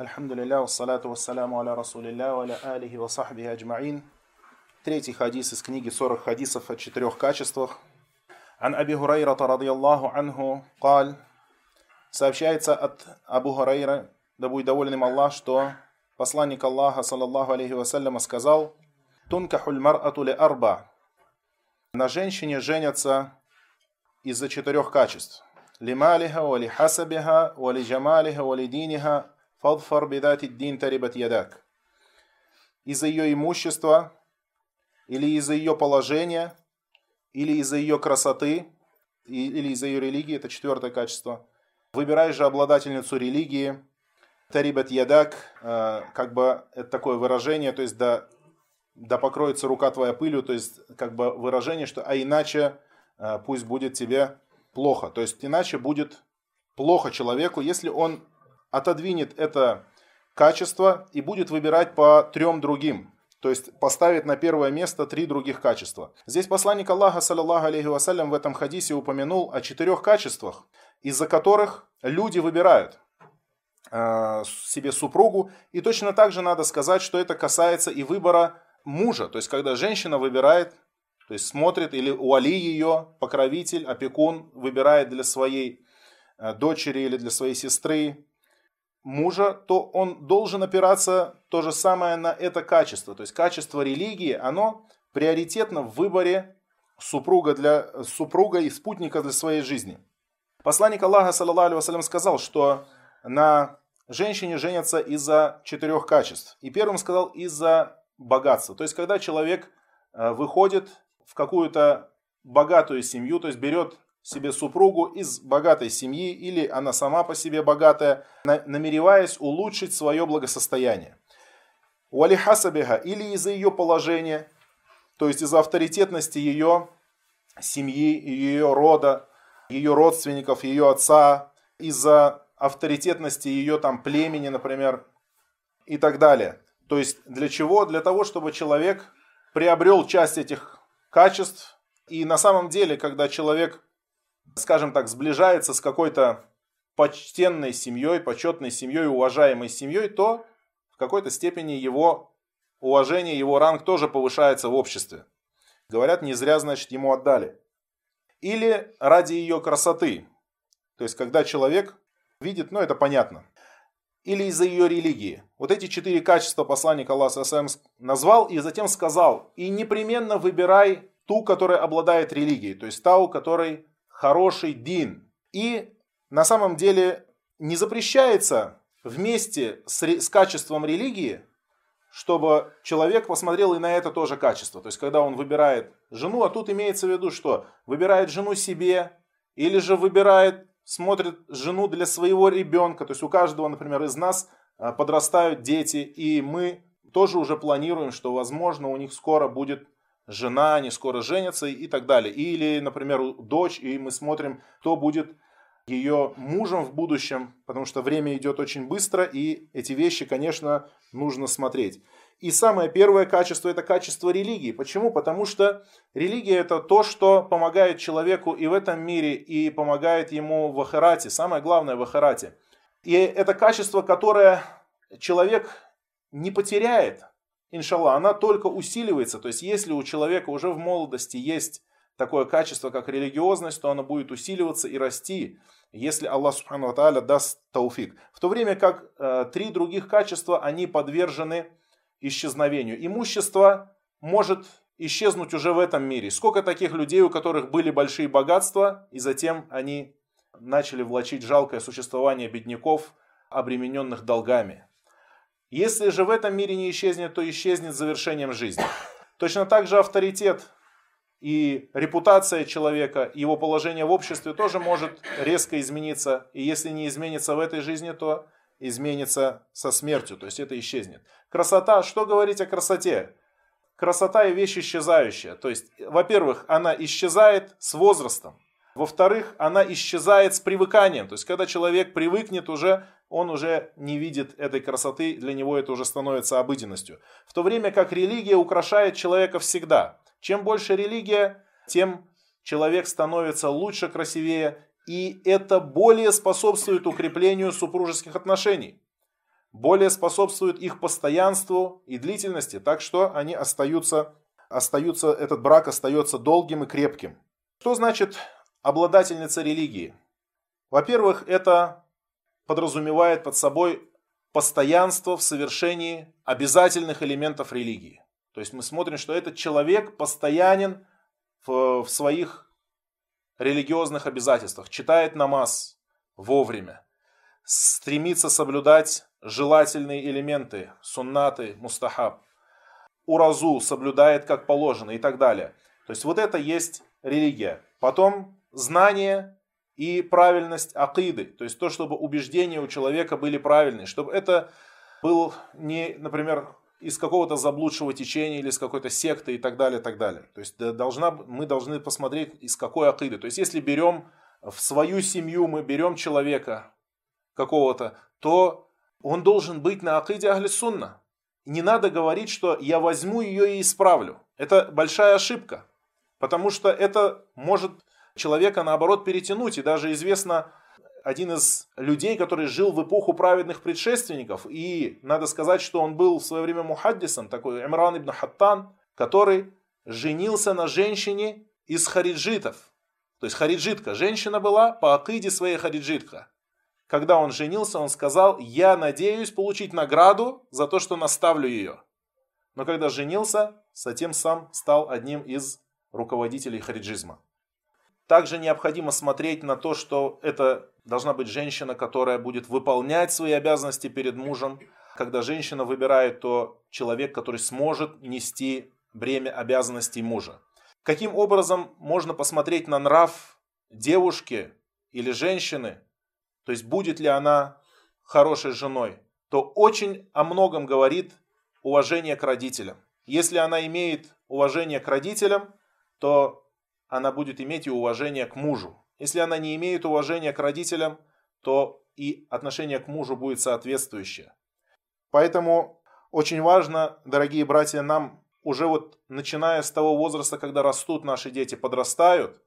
الحمد لله والصلاة والسلام على رسول الله وعلى آله وصحبه أجمعين Третий хадис из книги 40 хадисов о четырех качествах. Ан Аби Хурайрата радиаллаху анху قال Сообщается от Абу Хурайра, да будет доволен им Аллах, что посланник Аллаха, саллаллаху алейхи вассаляма, сказал «Тункахуль мар'ату ли арба» На женщине женятся из-за четырех качеств. Лималиха, вали хасабиха, вали джамалиха, вали диниха, фадфар бидати дин тарибат ядак. Из-за ее имущества, или из-за ее положения, или из-за ее красоты, или из-за ее религии, это четвертое качество. Выбирай же обладательницу религии, тарибат ядак, э, как бы это такое выражение, то есть да, да покроется рука твоя пылью, то есть как бы выражение, что а иначе э, пусть будет тебе плохо. То есть иначе будет плохо человеку, если он отодвинет это качество и будет выбирать по трем другим. То есть поставит на первое место три других качества. Здесь посланник Аллаха, саллаллаху алейхи вассалям, в этом хадисе упомянул о четырех качествах, из-за которых люди выбирают э, себе супругу. И точно так же надо сказать, что это касается и выбора мужа. То есть, когда женщина выбирает, то есть смотрит, или у Али ее, покровитель, опекун, выбирает для своей э, дочери или для своей сестры мужа, то он должен опираться то же самое на это качество. То есть качество религии, оно приоритетно в выборе супруга, для, супруга и спутника для своей жизни. Посланник Аллаха, саллаллаху алейhi сказал, что на женщине женятся из-за четырех качеств. И первым сказал из-за богатства. То есть, когда человек э, выходит в какую-то богатую семью, то есть берет себе супругу из богатой семьи или она сама по себе богатая, намереваясь улучшить свое благосостояние. Уалихасабиха или из-за ее положения, то есть из-за авторитетности ее семьи, ее рода, ее родственников, ее отца, из-за авторитетности ее там племени, например, и так далее. То есть для чего? Для того, чтобы человек приобрел часть этих качеств. И на самом деле, когда человек скажем так, сближается с какой-то почтенной семьей, почетной семьей, уважаемой семьей, то в какой-то степени его уважение, его ранг тоже повышается в обществе. Говорят, не зря, значит, ему отдали. Или ради ее красоты. То есть, когда человек видит, ну это понятно. Или из-за ее религии. Вот эти четыре качества посланник Аллаха назвал и затем сказал, и непременно выбирай ту, которая обладает религией. То есть, та, у которой хороший дин. И на самом деле не запрещается вместе с, с качеством религии, чтобы человек посмотрел и на это тоже качество. То есть, когда он выбирает жену, а тут имеется в виду, что выбирает жену себе, или же выбирает, смотрит жену для своего ребенка. То есть, у каждого, например, из нас а, подрастают дети, и мы тоже уже планируем, что, возможно, у них скоро будет жена, они скоро женятся и так далее. Или, например, дочь, и мы смотрим, кто будет ее мужем в будущем, потому что время идет очень быстро, и эти вещи, конечно, нужно смотреть. И самое первое качество – это качество религии. Почему? Потому что религия – это то, что помогает человеку и в этом мире, и помогает ему в ахарате. Самое главное в ахарате. И это качество, которое человек не потеряет, иншаллах, она только усиливается. То есть, если у человека уже в молодости есть такое качество, как религиозность, то оно будет усиливаться и расти, если Аллах Субхану Тааля даст тауфик. В то время как э, три других качества, они подвержены исчезновению. Имущество может исчезнуть уже в этом мире. Сколько таких людей, у которых были большие богатства, и затем они начали влачить жалкое существование бедняков, обремененных долгами. Если же в этом мире не исчезнет, то исчезнет завершением жизни. Точно так же авторитет и репутация человека, его положение в обществе тоже может резко измениться. И если не изменится в этой жизни, то изменится со смертью, то есть это исчезнет. Красота, что говорить о красоте? Красота и вещь исчезающая. То есть, во-первых, она исчезает с возрастом. Во-вторых, она исчезает с привыканием. То есть, когда человек привыкнет уже он уже не видит этой красоты, для него это уже становится обыденностью. В то время как религия украшает человека всегда. Чем больше религия, тем человек становится лучше, красивее, и это более способствует укреплению супружеских отношений. более способствует их постоянству и длительности, так что они остаются, остаются, этот брак остается долгим и крепким. Что значит обладательница религии? Во-первых, это подразумевает под собой постоянство в совершении обязательных элементов религии. То есть мы смотрим, что этот человек постоянен в, в своих религиозных обязательствах, читает намаз вовремя, стремится соблюдать желательные элементы, суннаты, мустахаб, уразу соблюдает как положено и так далее. То есть вот это есть религия. Потом знание и правильность акиды, то есть то, чтобы убеждения у человека были правильные, чтобы это был не, например, из какого-то заблудшего течения или из какой-то секты и так далее, так далее. То есть должна, мы должны посмотреть, из какой акиды. То есть если берем в свою семью, мы берем человека какого-то, то он должен быть на акиде ахли сунна. Не надо говорить, что я возьму ее и исправлю. Это большая ошибка. Потому что это может человека, наоборот, перетянуть. И даже известно один из людей, который жил в эпоху праведных предшественников. И надо сказать, что он был в свое время мухаддисом, такой Имран ибн Хаттан, который женился на женщине из хариджитов. То есть хариджитка. Женщина была по акиде своей хариджитка. Когда он женился, он сказал, я надеюсь получить награду за то, что наставлю ее. Но когда женился, затем сам стал одним из руководителей хариджизма. Также необходимо смотреть на то, что это должна быть женщина, которая будет выполнять свои обязанности перед мужем. Когда женщина выбирает, то человек, который сможет нести бремя обязанностей мужа. Каким образом можно посмотреть на нрав девушки или женщины, то есть будет ли она хорошей женой, то очень о многом говорит уважение к родителям. Если она имеет уважение к родителям, то она будет иметь и уважение к мужу. Если она не имеет уважения к родителям, то и отношение к мужу будет соответствующее. Поэтому очень важно, дорогие братья, нам уже вот начиная с того возраста, когда растут наши дети, подрастают,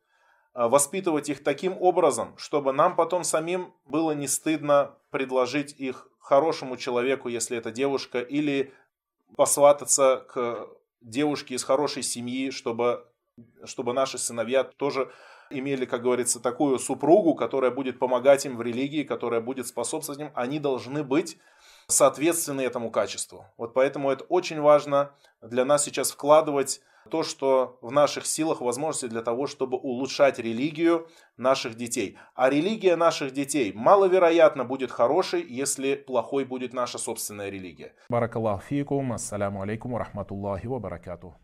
а, воспитывать их таким образом, чтобы нам потом самим было не стыдно предложить их хорошему человеку, если это девушка, или посвататься к девушке из хорошей семьи, чтобы чтобы наши сыновья тоже имели, как говорится, такую супругу, которая будет помогать им в религии, которая будет способствовать им, они должны быть соответственны этому качеству. Вот поэтому это очень важно для нас сейчас вкладывать то, что в наших силах, возможности для того, чтобы улучшать религию наших детей. А религия наших детей маловероятно будет хорошей, если плохой будет наша собственная религия. Баракаллаху фикум, ассаляму алейкум, рахматуллахи ва баракатух.